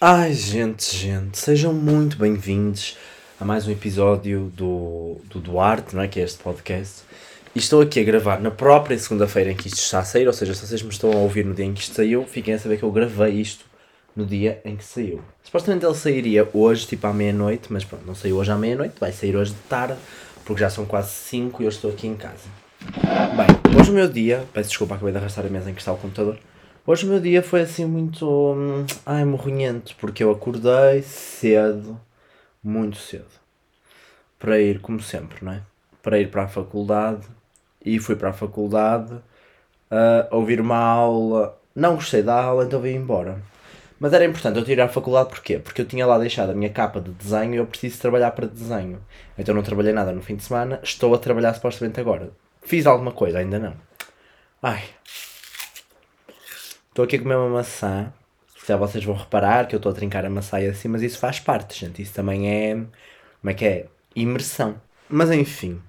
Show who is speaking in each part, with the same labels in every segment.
Speaker 1: Ai, gente, gente, sejam muito bem-vindos a mais um episódio do, do Duarte, não é? Que é este podcast. E estou aqui a gravar na própria segunda-feira em que isto está a sair, ou seja, se vocês me estão a ouvir no dia em que isto saiu, fiquem a saber que eu gravei isto no dia em que saiu. Supostamente ele sairia hoje, tipo à meia-noite, mas pronto, não saiu hoje à meia-noite, vai sair hoje de tarde, porque já são quase 5 e eu estou aqui em casa. Bem, hoje o meu dia, peço desculpa, acabei de arrastar a mesa em que está o computador. Hoje o meu dia foi assim muito. hum, Ai, morrinhento, porque eu acordei cedo, muito cedo, para ir, como sempre, não é? Para ir para a faculdade e fui para a faculdade a ouvir uma aula. Não gostei da aula, então vim embora. Mas era importante eu tirar a faculdade porquê? Porque eu tinha lá deixado a minha capa de desenho e eu preciso trabalhar para desenho. Então não trabalhei nada no fim de semana, estou a trabalhar supostamente agora. Fiz alguma coisa, ainda não. Ai, Estou aqui a comer uma maçã. Já vocês vão reparar que eu estou a trincar a maçã e assim, mas isso faz parte, gente. Isso também é. Como é que é? Imersão. Mas enfim,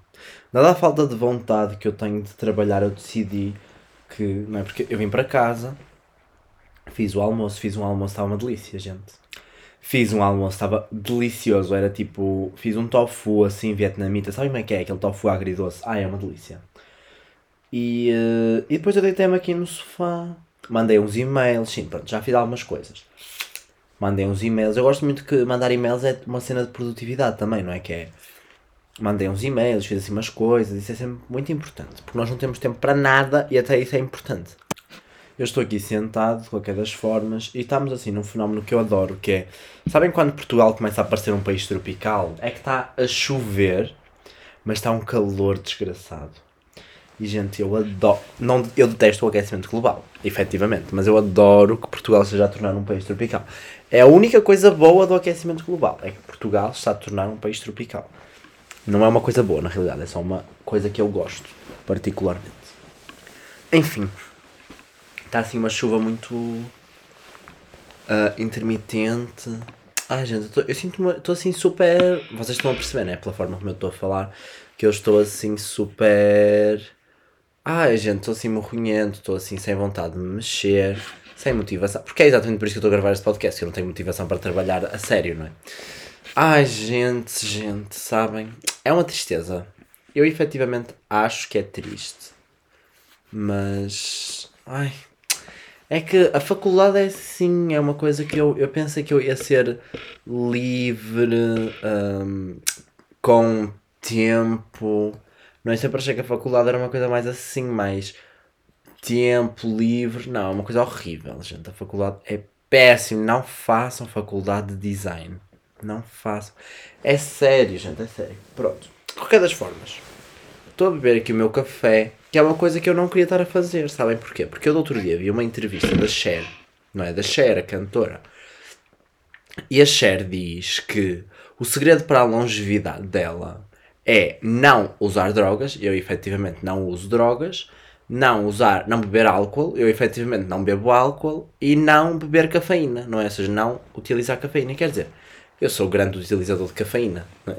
Speaker 1: dada a falta de vontade que eu tenho de trabalhar, eu decidi que. Não é? Porque eu vim para casa, fiz o almoço, fiz um almoço, estava uma delícia, gente. Fiz um almoço, estava delicioso. Era tipo. Fiz um tofu assim, vietnamita. Sabe como é que é? Aquele tofu agridoce. Ai, é uma delícia. E, eh, e depois eu deitei-me aqui no sofá, mandei uns e-mails, sim, pronto, já fiz algumas coisas. Mandei uns e-mails, eu gosto muito que mandar e-mails é uma cena de produtividade também, não é? Que é, mandei uns e-mails, fiz assim umas coisas, isso é sempre muito importante, porque nós não temos tempo para nada e até isso é importante. Eu estou aqui sentado, de qualquer das formas, e estamos assim num fenómeno que eu adoro, que é, sabem quando Portugal começa a parecer um país tropical? É que está a chover, mas está um calor desgraçado. E gente, eu adoro. Não, eu detesto o aquecimento global, efetivamente, mas eu adoro que Portugal esteja a tornar um país tropical. É a única coisa boa do aquecimento global, é que Portugal está a tornar um país tropical. Não é uma coisa boa, na realidade, é só uma coisa que eu gosto, particularmente. Enfim, está assim uma chuva muito ah, intermitente. Ai gente, eu, tô- eu sinto-me. Estou assim super. Vocês estão a perceber, né? Pela forma como eu estou a falar, que eu estou assim super. Ai, gente, estou assim morronhento, estou assim sem vontade de me mexer, sem motivação. Porque é exatamente por isso que eu estou a gravar este podcast, que eu não tenho motivação para trabalhar a sério, não é? Ai, gente, gente, sabem? É uma tristeza. Eu efetivamente acho que é triste. Mas. Ai. É que a faculdade é assim, é uma coisa que eu, eu pensei que eu ia ser livre, hum, com tempo. Não, eu sempre achei que a faculdade era uma coisa mais assim, mais tempo livre. Não, é uma coisa horrível, gente. A faculdade é péssimo. Não façam faculdade de design. Não façam. É sério, gente, é sério. Pronto. De qualquer das formas, estou a beber aqui o meu café, que é uma coisa que eu não queria estar a fazer. Sabem porquê? Porque eu do outro dia vi uma entrevista da Cher, não é? Da Cher, a cantora. E a Cher diz que o segredo para a longevidade dela é não usar drogas, eu efetivamente não uso drogas, não usar, não beber álcool, eu efetivamente não bebo álcool e não beber cafeína, não é? Ou seja, não utilizar cafeína. Quer dizer, eu sou grande utilizador de cafeína. é?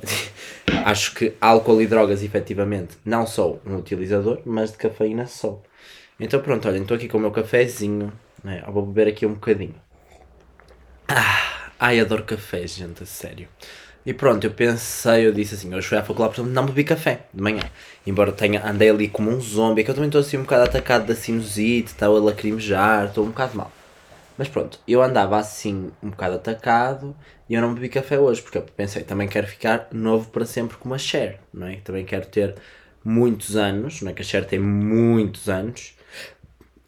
Speaker 1: Acho que álcool e drogas, efetivamente, não sou um utilizador, mas de cafeína sou. Então pronto, olhem, estou aqui com o meu cafezinho, né? Vou beber aqui um bocadinho. Ai, adoro café, gente, sério. E pronto, eu pensei, eu disse assim, hoje fui à faculdade, portanto não bebi café de manhã. Embora tenha, andei ali como um zombie, que eu também estou assim um bocado atacado da sinusite, estava a lacrimejar, estou um bocado mal. Mas pronto, eu andava assim um bocado atacado e eu não bebi café hoje, porque eu pensei, também quero ficar novo para sempre como a Cher, não é? Também quero ter muitos anos, não é? Que a Cher tem muitos anos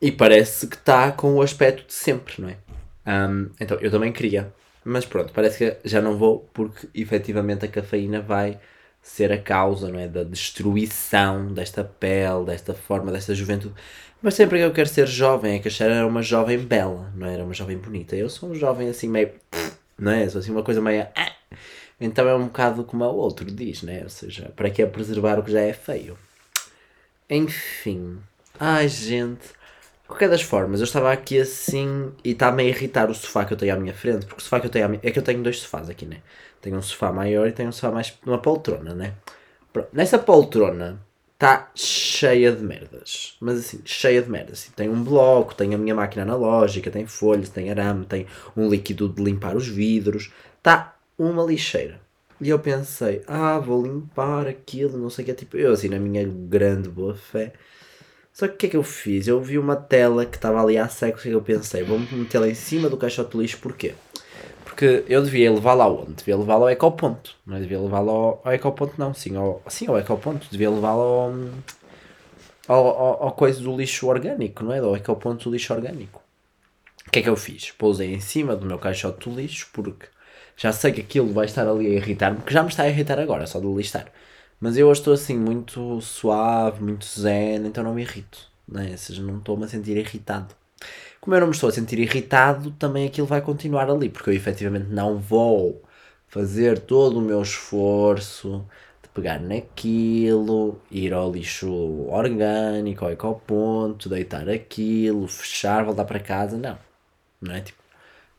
Speaker 1: e parece que está com o aspecto de sempre, não é? Ahm, então eu também queria, mas pronto, parece que já não vou porque efetivamente a cafeína vai ser a causa, não é? Da destruição desta pele, desta forma, desta juventude. Mas sempre que eu quero ser jovem, é que a Cher era uma jovem bela, não é? era uma jovem bonita. Eu sou um jovem assim meio. Não é? Sou assim uma coisa meio. ah. Então é um bocado como o outro diz, né? Ou seja, para que é preservar o que já é feio? Enfim. Ai, gente. Qualquer das formas, eu estava aqui assim e está-me a irritar o sofá que eu tenho à minha frente, porque o sofá que eu tenho à minha... É que eu tenho dois sofás aqui, né? Tenho um sofá maior e tenho um sofá mais... Uma poltrona, né? Pronto. Nessa poltrona está cheia de merdas. Mas assim, cheia de merdas. Assim, tem um bloco, tem a minha máquina analógica, tem folhas, tem arame, tem um líquido de limpar os vidros. Está uma lixeira. E eu pensei, ah, vou limpar aquilo, não sei o que é tipo. Eu assim, na minha grande boa fé. Só que o que é que eu fiz? Eu vi uma tela que estava ali há séculos e eu pensei, vou metê-la em cima do caixote de lixo, porquê? Porque eu devia levá-la aonde? Devia levá-la ao ecoponto. Não é? devia levá-la ao, ao ecoponto, não. Sim, ao, sim, ao ecoponto. Devia levá-la ao, ao, ao, ao coisa do lixo orgânico, não é? Do ecoponto do lixo orgânico. O que é que eu fiz? Pousei em cima do meu caixote de lixo porque já sei que aquilo vai estar ali a irritar-me, que já me está a irritar agora, só de listar. Mas eu hoje estou assim muito suave, muito zen, então não me irrito. Né? Ou seja, não estou-me a sentir irritado. Como eu não me estou a sentir irritado, também aquilo vai continuar ali, porque eu efetivamente não vou fazer todo o meu esforço de pegar naquilo, ir ao lixo orgânico, ao ecoponto, deitar aquilo, fechar, voltar para casa. Não. Não é? Tipo,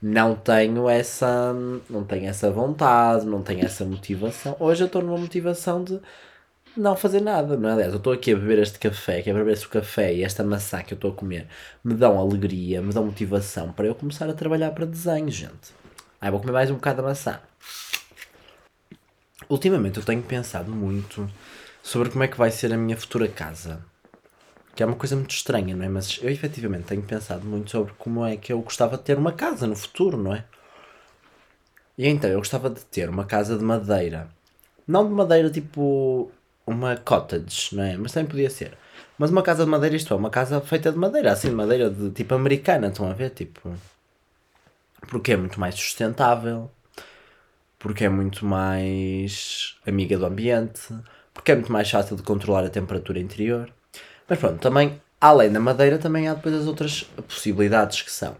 Speaker 1: não tenho essa não tenho essa vontade, não tenho essa motivação. Hoje eu estou numa motivação de não fazer nada, não é? Aliás, eu estou aqui a beber este café, que é para ver se o café e esta maçã que eu estou a comer me dão alegria, me dão motivação para eu começar a trabalhar para desenho, gente. Aí vou comer mais um bocado de maçã. Ultimamente eu tenho pensado muito sobre como é que vai ser a minha futura casa. Que é uma coisa muito estranha, não é? Mas eu efetivamente tenho pensado muito sobre como é que eu gostava de ter uma casa no futuro, não é? E então eu gostava de ter uma casa de madeira. Não de madeira tipo uma cottage, não é? Mas também podia ser. Mas uma casa de madeira, isto é, uma casa feita de madeira, assim, de madeira de tipo americana, estão a ver? Tipo. Porque é muito mais sustentável, porque é muito mais amiga do ambiente, porque é muito mais fácil de controlar a temperatura interior. Mas pronto, também, além da madeira, também há depois as outras possibilidades que são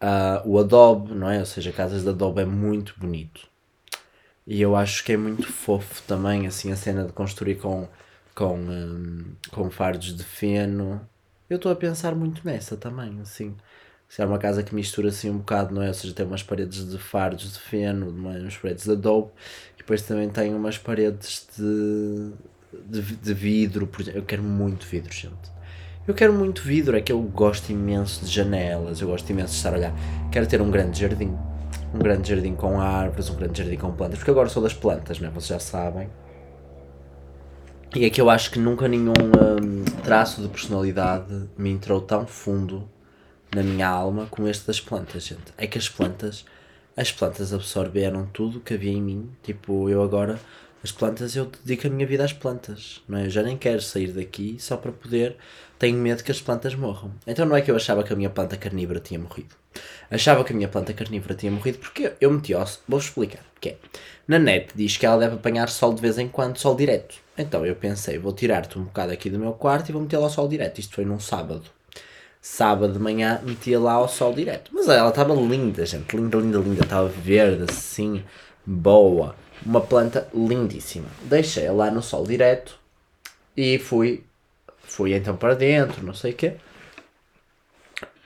Speaker 1: uh, o adobe, não é? Ou seja, casas de adobe é muito bonito. E eu acho que é muito fofo também, assim, a cena de construir com, com, um, com fardos de feno. Eu estou a pensar muito nessa também, assim. Se é uma casa que mistura assim um bocado, não é? Ou seja, tem umas paredes de fardos de feno, umas paredes de adobe, e depois também tem umas paredes de, de, de vidro, por exemplo. Eu quero muito vidro, gente. Eu quero muito vidro, é que eu gosto imenso de janelas, eu gosto imenso de estar a olhar. Quero ter um grande jardim. Um grande jardim com árvores, um grande jardim com plantas, porque agora sou das plantas, né? vocês já sabem. E é que eu acho que nunca nenhum um, traço de personalidade me entrou tão fundo na minha alma como este das plantas, gente. É que as plantas, as plantas absorveram tudo que havia em mim. Tipo, eu agora as plantas, eu dedico a minha vida às plantas, não é? Eu já nem quero sair daqui só para poder. Tenho medo que as plantas morram. Então não é que eu achava que a minha planta carnívora tinha morrido. Achava que a minha planta carnívora tinha morrido porque eu meti ao. Vou explicar. Que é, na net diz que ela deve apanhar sol de vez em quando, sol direto. Então eu pensei, vou tirar-te um bocado aqui do meu quarto e vou meter lá ao sol direto. Isto foi num sábado. Sábado de manhã metia lá ao sol direto. Mas ela estava linda, gente. Linda, linda, linda. Estava verde assim, boa uma planta lindíssima. Deixei-a lá no sol direto e fui, fui então para dentro, não sei o quê.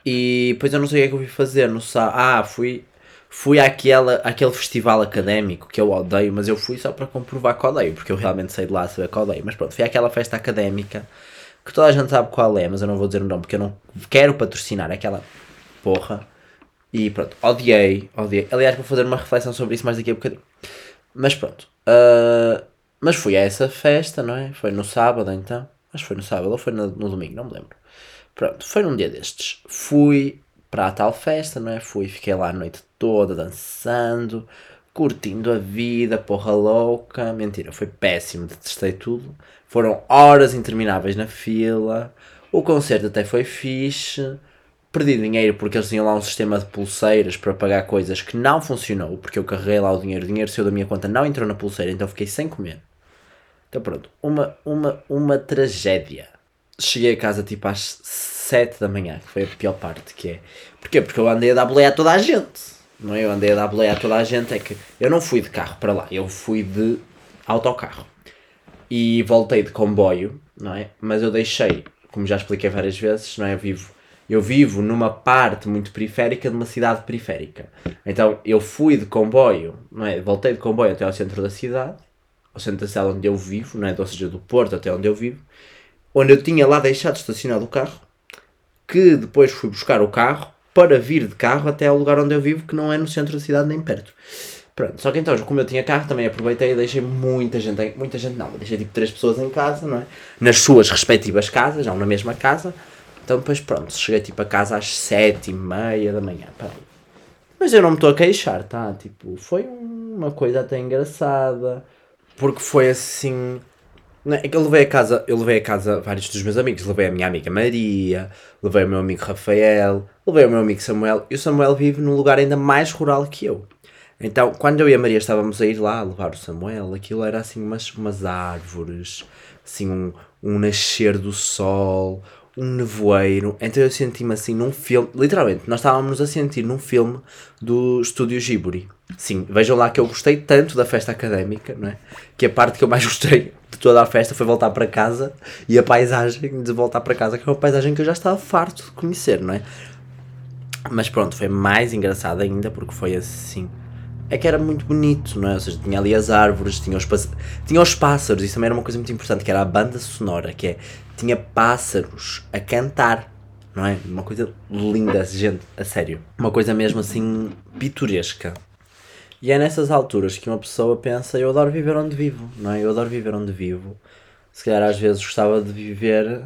Speaker 1: E depois eu não sei o que é que eu fui fazer no sábado. Ah, fui, fui àquela, àquele festival académico que eu odeio, mas eu fui só para comprovar que odeio, porque eu realmente sei de lá saber que odeio. Mas pronto, fui àquela festa académica que toda a gente sabe qual é, mas eu não vou dizer o nome porque eu não quero patrocinar aquela porra. E pronto, odiei, odiei. Aliás, vou fazer uma reflexão sobre isso mais daqui a bocadinho. Mas pronto. Uh, mas fui a essa festa, não é? Foi no sábado então. Acho que foi no sábado ou foi no, no domingo, não me lembro. Pronto, foi num dia destes. Fui para a tal festa, não é? Fui, fiquei lá a noite toda dançando, curtindo a vida, porra louca. Mentira, foi péssimo, detestei tudo. Foram horas intermináveis na fila. O concerto até foi fixe perdi dinheiro porque eles tinham lá um sistema de pulseiras para pagar coisas que não funcionou, porque eu carreguei lá o dinheiro, o dinheiro saiu da minha conta, não entrou na pulseira, então fiquei sem comer. Então pronto, uma, uma, uma tragédia. Cheguei a casa tipo às 7 da manhã, que foi a pior parte que é. Porquê? Porque eu andei a dar boleia a toda a gente. Não é? Eu andei a dar boleia a toda a gente, é que eu não fui de carro para lá, eu fui de autocarro. E voltei de comboio, não é? Mas eu deixei, como já expliquei várias vezes, não é? Vivo eu vivo numa parte muito periférica de uma cidade periférica. Então eu fui de comboio, não é? Voltei de comboio até ao centro da cidade, ao centro da cidade onde eu vivo, não é? ou seja, do Porto até onde eu vivo, onde eu tinha lá deixado estacionado o carro, que depois fui buscar o carro para vir de carro até ao lugar onde eu vivo, que não é no centro da cidade nem perto. Pronto, só que então, como eu tinha carro, também aproveitei e deixei muita gente, muita gente não, deixei tipo três pessoas em casa, não é? Nas suas respectivas casas, não na mesma casa. Então depois pronto, cheguei tipo a casa às sete e meia da manhã. Mas eu não me estou a queixar, tá? Tipo, foi uma coisa até engraçada, porque foi assim... Não é? é que eu levei a casa, eu levei a casa vários dos meus amigos, levei a minha amiga Maria, levei o meu amigo Rafael, levei o meu amigo Samuel, e o Samuel vive num lugar ainda mais rural que eu. Então, quando eu e a Maria estávamos a ir lá a levar o Samuel, aquilo era assim umas, umas árvores, assim um, um nascer do sol, um nevoeiro. Então eu senti-me assim num filme, literalmente, nós estávamos a sentir num filme do Estúdio Ghibli. Sim, vejam lá que eu gostei tanto da festa académica, não é? Que a parte que eu mais gostei de toda a festa foi voltar para casa e a paisagem de voltar para casa, que é uma paisagem que eu já estava farto de conhecer, não é? Mas pronto, foi mais engraçado ainda porque foi assim é que era muito bonito, não é? Ou seja, tinha ali as árvores, tinha os, tinha os pássaros, isso também era uma coisa muito importante, que era a banda sonora, que é, tinha pássaros a cantar, não é? Uma coisa linda, gente, a sério. Uma coisa mesmo assim, pitoresca. E é nessas alturas que uma pessoa pensa, eu adoro viver onde vivo, não é? Eu adoro viver onde vivo. Se calhar às vezes gostava de viver...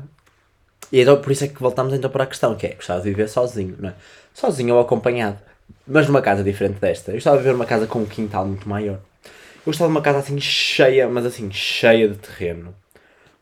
Speaker 1: E então por isso é que voltamos então para a questão, que é, gostava de viver sozinho, não é? Sozinho ou acompanhado mas numa casa diferente desta. Eu estava a ver uma casa com um quintal muito maior. Eu gostava de uma casa assim cheia, mas assim, cheia de terreno.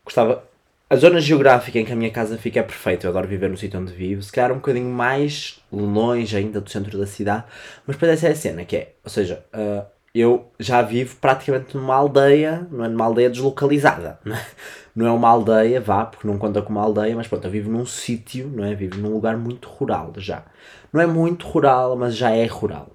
Speaker 1: Gostava. A zona geográfica em que a minha casa fica é perfeita. Eu adoro viver no sítio onde vivo. Se calhar um bocadinho mais longe ainda do centro da cidade. Mas depois essa é a cena, que é. Ou seja, uh, eu já vivo praticamente numa aldeia, não é numa aldeia deslocalizada. Não é, não é uma aldeia, vá, porque não conta como aldeia, mas pronto, eu vivo num sítio, não é? Vivo num lugar muito rural já não é muito rural, mas já é rural.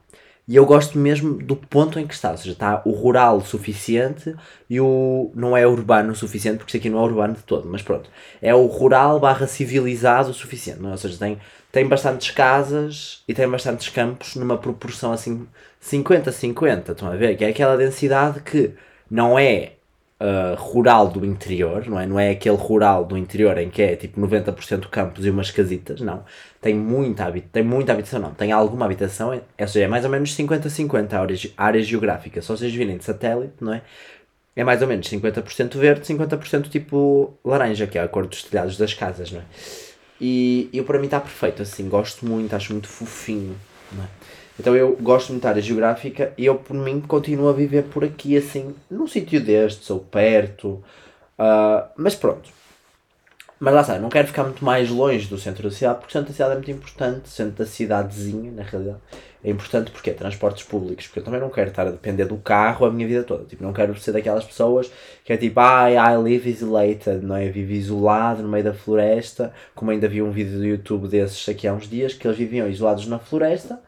Speaker 1: E eu gosto mesmo do ponto em que está, ou seja, está o rural suficiente e o não é urbano o suficiente, porque isso aqui não é urbano de todo, mas pronto. É o rural barra civilizado o suficiente, não é? ou seja, tem, tem bastantes casas e tem bastantes campos numa proporção assim 50-50, estão a ver? Que é aquela densidade que não é uh, rural do interior, não é? Não é aquele rural do interior em que é tipo 90% campos e umas casitas, não. Tem muita, habit tem muita habitação, não. Tem alguma habitação, é, ou seja, é mais ou menos 50-50 áreas, áreas geográficas. Se vocês virem de satélite, não é? É mais ou menos 50% verde, 50% tipo laranja, que é a cor dos telhados das casas, não é? E eu para mim está perfeito, assim, gosto muito, acho muito fofinho, não é? Então eu gosto muito da área geográfica e eu, por mim, continuo a viver por aqui, assim, num sítio destes, ou perto. Uh, mas pronto. Mas lá está, não quero ficar muito mais longe do centro da cidade, porque o centro da cidade é muito importante, o centro da cidadezinha, na realidade, é importante porque é transportes públicos, porque eu também não quero estar a depender do carro a minha vida toda, tipo, não quero ser daquelas pessoas que é tipo, ah, I live isolated, não é? Vivo isolado no meio da floresta, como ainda vi um vídeo do YouTube desses aqui há uns dias, que eles viviam isolados na floresta,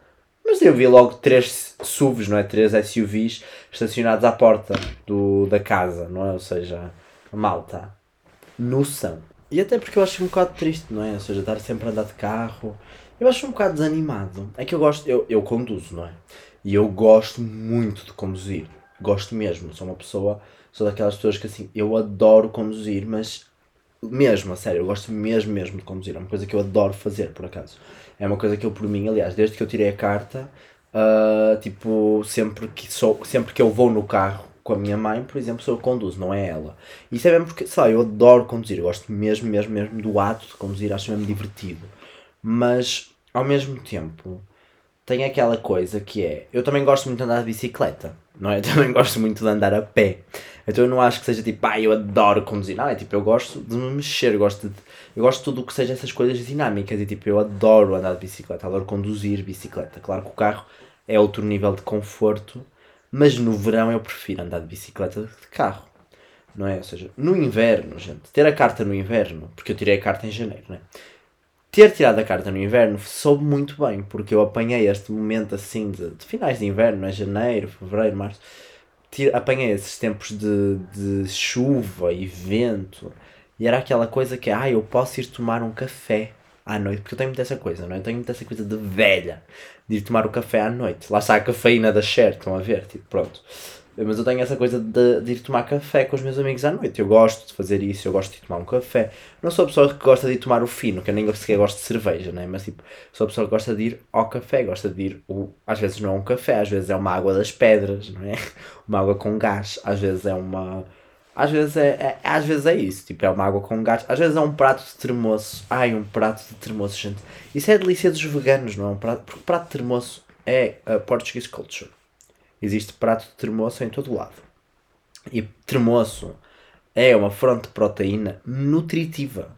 Speaker 1: mas eu vi logo três SUVs, não é? Três SUVs estacionados à porta do, da casa, não é? Ou seja, malta. Noção. E até porque eu acho um bocado triste, não é? Ou seja, estar sempre a andar de carro. Eu acho um bocado desanimado. É que eu gosto, eu, eu conduzo, não é? E eu gosto muito de conduzir. Gosto mesmo. Sou uma pessoa, sou daquelas pessoas que assim, eu adoro conduzir, mas mesmo, a sério, eu gosto mesmo, mesmo de conduzir. É uma coisa que eu adoro fazer, por acaso. É uma coisa que eu, por mim, aliás, desde que eu tirei a carta, uh, tipo, sempre que, sou, sempre que eu vou no carro com a minha mãe, por exemplo, sou eu que conduzo, não é ela. Isso é mesmo porque, sei lá, eu adoro conduzir, eu gosto mesmo, mesmo, mesmo do ato de conduzir, acho mesmo divertido. Mas, ao mesmo tempo, tem aquela coisa que é, eu também gosto muito de andar de bicicleta, não é? Eu também gosto muito de andar a pé. Então eu não acho que seja tipo, ah, eu adoro conduzir. Não, é tipo, eu gosto de me mexer, gosto de, eu gosto de tudo o que seja essas coisas dinâmicas e tipo, eu adoro andar de bicicleta, adoro conduzir bicicleta. Claro que o carro é outro nível de conforto, mas no verão eu prefiro andar de bicicleta de carro. Não é? Ou seja, no inverno, gente, ter a carta no inverno, porque eu tirei a carta em janeiro, não é? Ter tirado a carta no inverno soube muito bem, porque eu apanhei este momento assim de, de finais de inverno, é janeiro, fevereiro, março apanhei esses tempos de, de chuva e vento e era aquela coisa que, ah, eu posso ir tomar um café à noite, porque eu tenho muita essa coisa, não é? Eu tenho muita essa coisa de velha, de ir tomar o café à noite. Lá está a cafeína da Cher, estão a ver? Tipo, pronto. Mas eu tenho essa coisa de, de, ir tomar café com os meus amigos à noite. Eu gosto de fazer isso, eu gosto de tomar um café. Não sou a pessoa que gosta de ir tomar o fino, que eu nem sequer gosto de cerveja, né? mas tipo, sou a pessoa que gosta de ir ao café, gosta de ir. O, às vezes não é um café, às vezes é uma água das pedras, não é? Uma água com gás, às vezes é uma. Às vezes é, é, às vezes é isso, tipo, é uma água com gás, às vezes é um prato de termoço. Ai, um prato de termoço, gente. Isso é a delícia dos veganos, não é? Um prato, porque prato de termoço é a Portuguese culture. Existe prato de termoço em todo lado. E termoço é uma fonte de proteína nutritiva.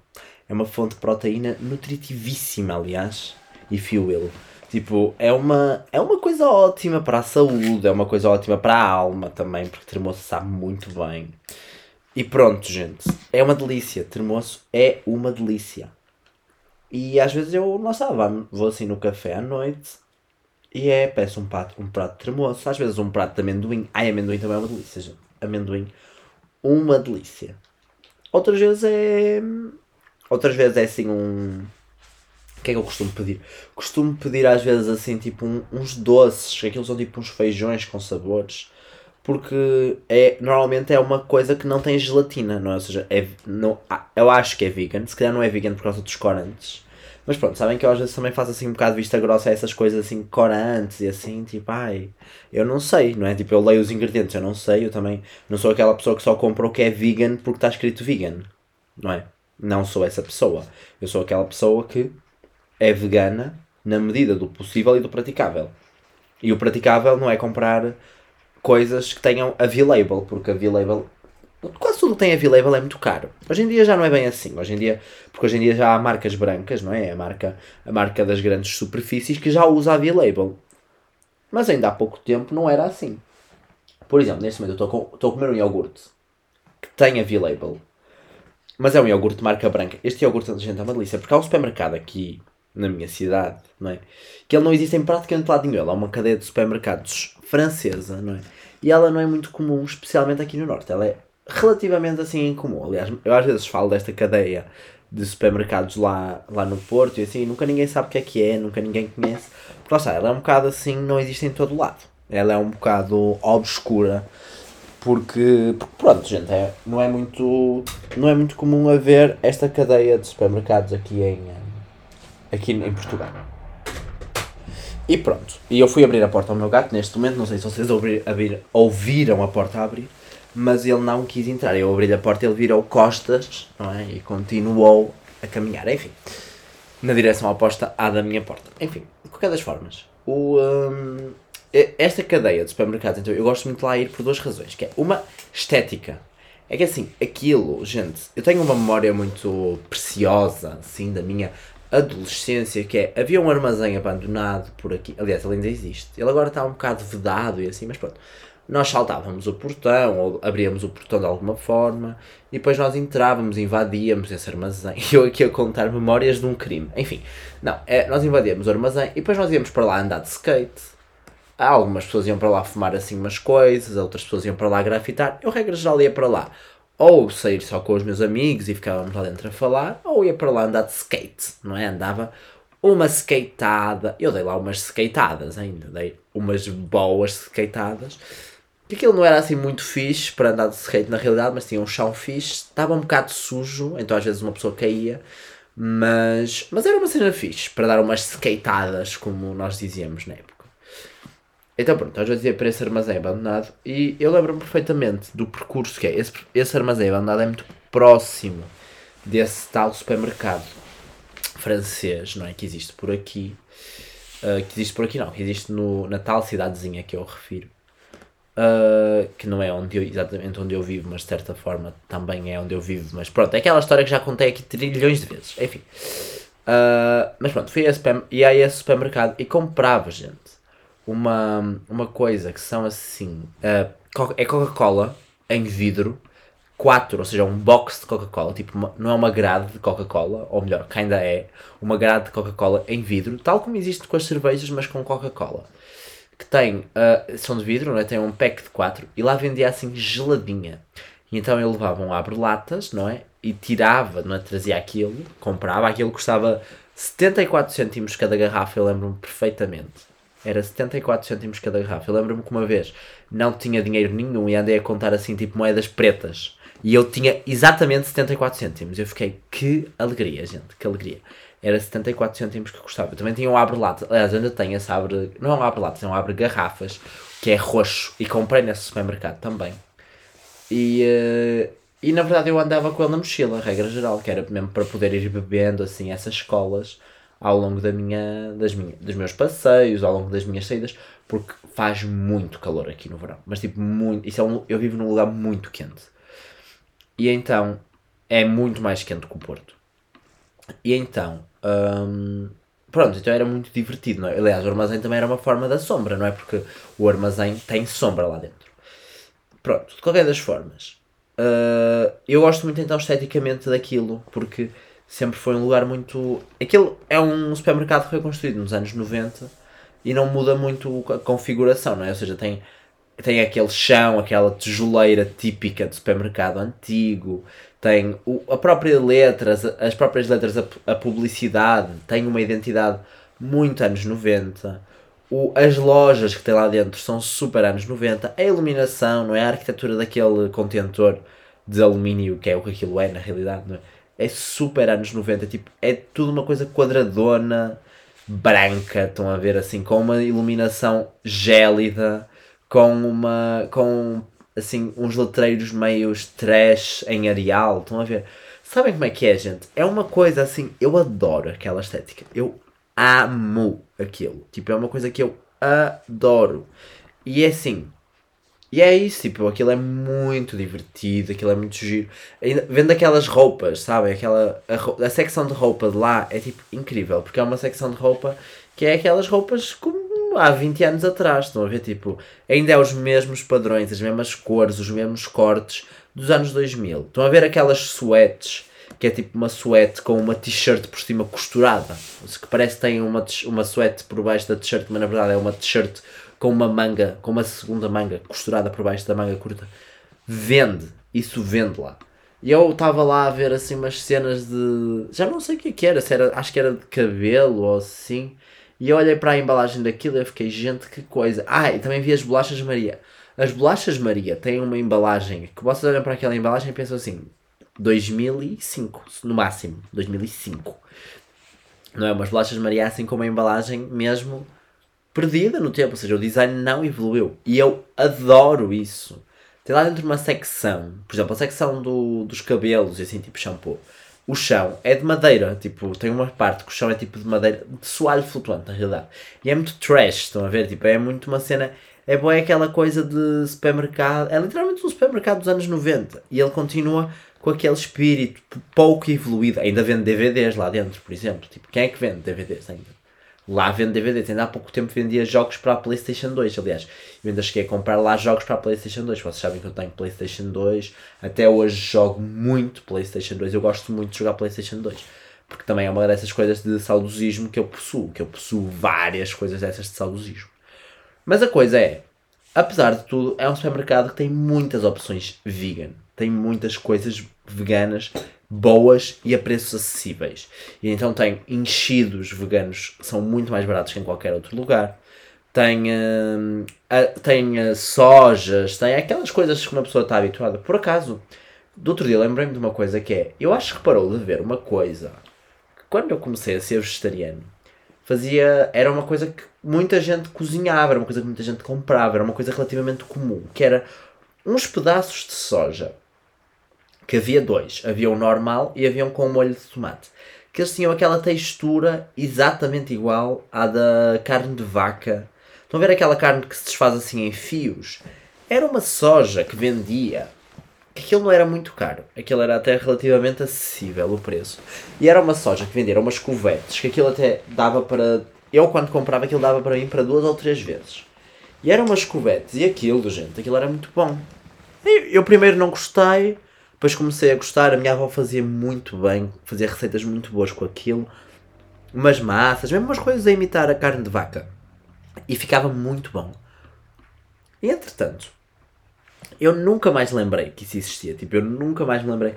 Speaker 1: É uma fonte de proteína nutritivíssima, aliás. E fuel. Tipo, é uma, é uma coisa ótima para a saúde, é uma coisa ótima para a alma também, porque termoço sabe muito bem. E pronto, gente. É uma delícia. Termoço é uma delícia. E às vezes eu, não sei, vou assim no café à noite e é, peço um prato, um prato de termoço, às vezes um prato de amendoim. Ai, amendoim também é uma delícia, gente. Amendoim, uma delícia. Outras vezes é. Outras vezes é assim um. Que é que eu costumo pedir? Costumo pedir às vezes assim, tipo um, uns doces, que aquilo são tipo uns feijões com sabores. Porque é, normalmente é uma coisa que não tem gelatina, não é? Ou seja, é, não, ah, eu acho que é vegan, se calhar não é vegan por causa dos corantes mas pronto, sabem que eu às vezes também faço assim um bocado de vista grossa a essas coisas assim corantes e assim, tipo, ai, eu não sei, não é? Tipo, eu leio os ingredientes, eu não sei, eu também não sou aquela pessoa que só compra o que é vegan porque está escrito vegan, não é? Não sou essa pessoa. Eu sou aquela pessoa que é vegana na medida do possível e do praticável. E o praticável não é comprar coisas que tenham a V-Label, porque a V-Label Quase tudo tem a V-Label, é muito caro. Hoje em dia já não é bem assim. Hoje em dia, porque hoje em dia já há marcas brancas, não é? A marca, a marca das grandes superfícies que já usa a V-Label. Mas ainda há pouco tempo não era assim. Por exemplo, neste momento eu estou a comer um iogurte que tem a V-Label. Mas é um iogurte de marca branca. Este iogurte, gente, é uma delícia. Porque há um supermercado aqui na minha cidade, não é? Que ele não existe em praticamente lado nenhum. Ele é uma cadeia de supermercados francesa, não é? E ela não é muito comum, especialmente aqui no Norte. Ela é relativamente assim incomum. Aliás, eu às vezes falo desta cadeia de supermercados lá, lá no Porto e assim, nunca ninguém sabe o que é que é, nunca ninguém conhece. Porque lá está, ela é um bocado assim, não existe em todo lado. Ela é um bocado obscura. Porque, porque pronto, gente, é, não, é muito, não é muito comum haver esta cadeia de supermercados aqui em, aqui em Portugal. E pronto, e eu fui abrir a porta ao meu gato neste momento, não sei se vocês ouvir, abrir, ouviram a porta abrir mas ele não quis entrar. Eu abri a porta, ele virou costas não é? e continuou a caminhar. Enfim, na direção oposta à da minha porta. Enfim, de qualquer das formas, o, um, esta cadeia de supermercados, então, eu gosto muito de lá ir por duas razões. Que é uma, estética. É que assim, aquilo, gente, eu tenho uma memória muito preciosa, assim, da minha adolescência, que é, havia um armazém abandonado por aqui, aliás, ele ainda existe, ele agora está um bocado vedado e assim, mas pronto, nós saltávamos o portão ou abríamos o portão de alguma forma e depois nós entrávamos, invadíamos esse armazém. Eu aqui a contar memórias de um crime. Enfim, não, é, nós invadíamos o armazém e depois nós íamos para lá andar de skate. Algumas pessoas iam para lá fumar assim umas coisas, outras pessoas iam para lá grafitar. Eu, regra geral, ia para lá ou sair só com os meus amigos e ficávamos lá dentro a falar, ou ia para lá andar de skate, não é? Andava uma skateada. Eu dei lá umas skateadas ainda, dei umas boas skateadas que aquilo não era assim muito fixe para andar de skate na realidade, mas tinha um chão fixe, estava um bocado sujo, então às vezes uma pessoa caía, mas, mas era uma cena fixe para dar umas skateadas, como nós dizíamos na época. Então pronto, às vezes ia para esse armazém abandonado e eu lembro-me perfeitamente do percurso que é. Esse, esse armazém abandonado é muito próximo desse tal supermercado francês, não é? Que existe por aqui. Uh, que existe por aqui não, que existe no, na tal cidadezinha que eu refiro Uh, que não é onde eu, exatamente onde eu vivo, mas de certa forma também é onde eu vivo. Mas pronto, é aquela história que já contei aqui trilhões de vezes. Enfim. Uh, mas pronto, fui a esse, e a esse supermercado e comprava, gente, uma, uma coisa que são assim: uh, é Coca-Cola em vidro, 4, ou seja, um box de Coca-Cola, tipo, uma, não é uma grade de Coca-Cola, ou melhor, que ainda é, uma grade de Coca-Cola em vidro, tal como existe com as cervejas, mas com Coca-Cola que tem, uh, são de vidro, não é? tem um pack de 4 e lá vendia assim geladinha. E então eu levava um abre-latas, não é? E tirava, não é? Trazia aquilo, comprava, aquilo custava 74 cêntimos cada garrafa, eu lembro-me perfeitamente. Era 74 cêntimos cada garrafa. Eu lembro-me que uma vez não tinha dinheiro nenhum e andei a contar assim, tipo, moedas pretas. E eu tinha exatamente 74 cêntimos. Eu fiquei, que alegria, gente, que alegria. Era 74 cêntimos que custava. Eu também tinha um abre-lata. Aliás, ainda tenho esse abre. Não é um abre-lata, é um abre-garrafas, que é roxo. E comprei nesse supermercado também. E, uh, e na verdade eu andava com ele na mochila, regra geral, que era mesmo para poder ir bebendo assim essas escolas ao longo da minha, das minha, dos meus passeios, ao longo das minhas saídas, porque faz muito calor aqui no verão. Mas tipo, muito. Isso é um, eu vivo num lugar muito quente. E então é muito mais quente que o Porto. E então, hum, pronto, então era muito divertido, não é? Aliás, o armazém também era uma forma da sombra, não é? Porque o armazém tem sombra lá dentro. Pronto, de qualquer das formas. Uh, eu gosto muito então esteticamente daquilo, porque sempre foi um lugar muito. Aquilo é um supermercado que foi construído nos anos 90 e não muda muito a configuração, não é? Ou seja, tem, tem aquele chão, aquela tijoleira típica de supermercado antigo, tem o, a própria letras, as próprias letras, a, a publicidade, tem uma identidade muito anos 90. O, as lojas que tem lá dentro são super anos 90. A iluminação, não é? A arquitetura daquele contentor de alumínio, que é o que aquilo é na realidade, não é? É super anos 90, tipo, é tudo uma coisa quadradona, branca, estão a ver assim, com uma iluminação gélida, com uma. com assim, uns letreiros meio trash em areal, estão a ver? Sabem como é que é, gente? É uma coisa assim, eu adoro aquela estética. Eu amo aquilo. Tipo, é uma coisa que eu adoro. E é assim. E é isso, tipo, aquilo é muito divertido, aquilo é muito giro. Ainda, vendo aquelas roupas, sabem? Aquela, a, a secção de roupa de lá é tipo incrível, porque é uma secção de roupa que é aquelas roupas como há 20 anos atrás, estão a ver? Tipo, ainda é os mesmos padrões, as mesmas cores, os mesmos cortes dos anos 2000. Estão a ver aquelas suetes, que é tipo uma suete com uma t-shirt por cima costurada, que parece que tem uma, uma suete por baixo da t-shirt, mas na verdade é uma t-shirt com uma manga, com uma segunda manga costurada por baixo da manga curta. Vende, isso vende lá. E eu estava lá a ver assim umas cenas de. Já não sei o que, é que era, se era, acho que era de cabelo ou assim. E eu olhei para a embalagem daquilo e eu fiquei, gente, que coisa. Ah, e também vi as bolachas Maria. As bolachas Maria têm uma embalagem que vocês olham para aquela embalagem e pensam assim: 2005, no máximo, 2005. Não é? Umas bolachas Maria assim com uma embalagem mesmo perdida no tempo, ou seja, o design não evoluiu. E eu adoro isso. Tem lá dentro uma secção, por exemplo, a secção do, dos cabelos e assim, tipo shampoo o chão é de madeira, tipo, tem uma parte que o chão é tipo de madeira, de soalho flutuante na realidade. E é muito trash, estão a ver? Tipo, é muito uma cena, é boa aquela coisa de supermercado, é literalmente um supermercado dos anos 90. E ele continua com aquele espírito pouco evoluído. Ainda vende DVDs lá dentro, por exemplo. Tipo, quem é que vende DVDs ainda? Lá vende DVDs. Ainda há pouco tempo vendia jogos para a PlayStation 2. Aliás, eu ainda cheguei a comprar lá jogos para a PlayStation 2. Vocês sabem que eu tenho PlayStation 2. Até hoje jogo muito PlayStation 2. Eu gosto muito de jogar PlayStation 2. Porque também é uma dessas coisas de saudosismo que eu possuo. Que eu possuo várias coisas dessas de saudosismo. Mas a coisa é, apesar de tudo, é um supermercado que tem muitas opções vegan. Tem muitas coisas veganas boas e a preços acessíveis. E então tem enchidos veganos que são muito mais baratos que em qualquer outro lugar. Tem, uh, uh, tem uh, sojas, tem aquelas coisas que uma pessoa está habituada. Por acaso, do outro dia lembrei-me de uma coisa que é: eu acho que parou de ver uma coisa que quando eu comecei a ser vegetariano fazia. era uma coisa que muita gente cozinhava, era uma coisa que muita gente comprava, era uma coisa relativamente comum, que era uns pedaços de soja que havia dois. Havia o normal e havia um com molho de tomate. Que eles tinham aquela textura exatamente igual à da carne de vaca. Estão a ver aquela carne que se desfaz assim em fios? Era uma soja que vendia. Aquilo não era muito caro. Aquilo era até relativamente acessível o preço. E era uma soja que vendia umas covetes. Que aquilo até dava para. Eu quando comprava aquilo dava para mim para duas ou três vezes. E eram umas covetes. E aquilo, gente, aquilo era muito bom. Eu primeiro não gostei depois comecei a gostar, a minha avó fazia muito bem, fazia receitas muito boas com aquilo, umas massas, mesmo umas coisas a imitar a carne de vaca. E ficava muito bom. E entretanto, eu nunca mais lembrei que isso existia. Tipo, eu nunca mais me lembrei.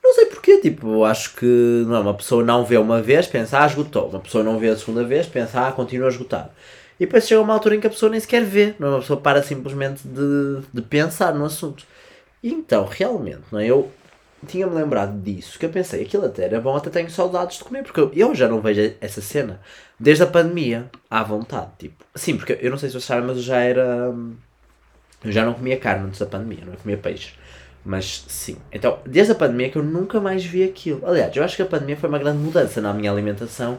Speaker 1: Não sei porquê, tipo, acho que não, uma pessoa não vê uma vez, pensa, ah, esgotou. Uma pessoa não vê a segunda vez, pensa, ah, continua esgotado. E depois chega uma altura em que a pessoa nem sequer vê, não é? Uma pessoa para simplesmente de, de pensar no assunto. Então, realmente, não é? Eu tinha-me lembrado disso, que eu pensei, aquilo até era bom, até tenho saudades de comer, porque eu, eu já não vejo essa cena desde a pandemia, à vontade, tipo. Sim, porque eu não sei se vocês sabem, mas eu já era. Eu já não comia carne antes da pandemia, não é? comia peixe. Mas sim. Então, desde a pandemia que eu nunca mais vi aquilo. Aliás, eu acho que a pandemia foi uma grande mudança na minha alimentação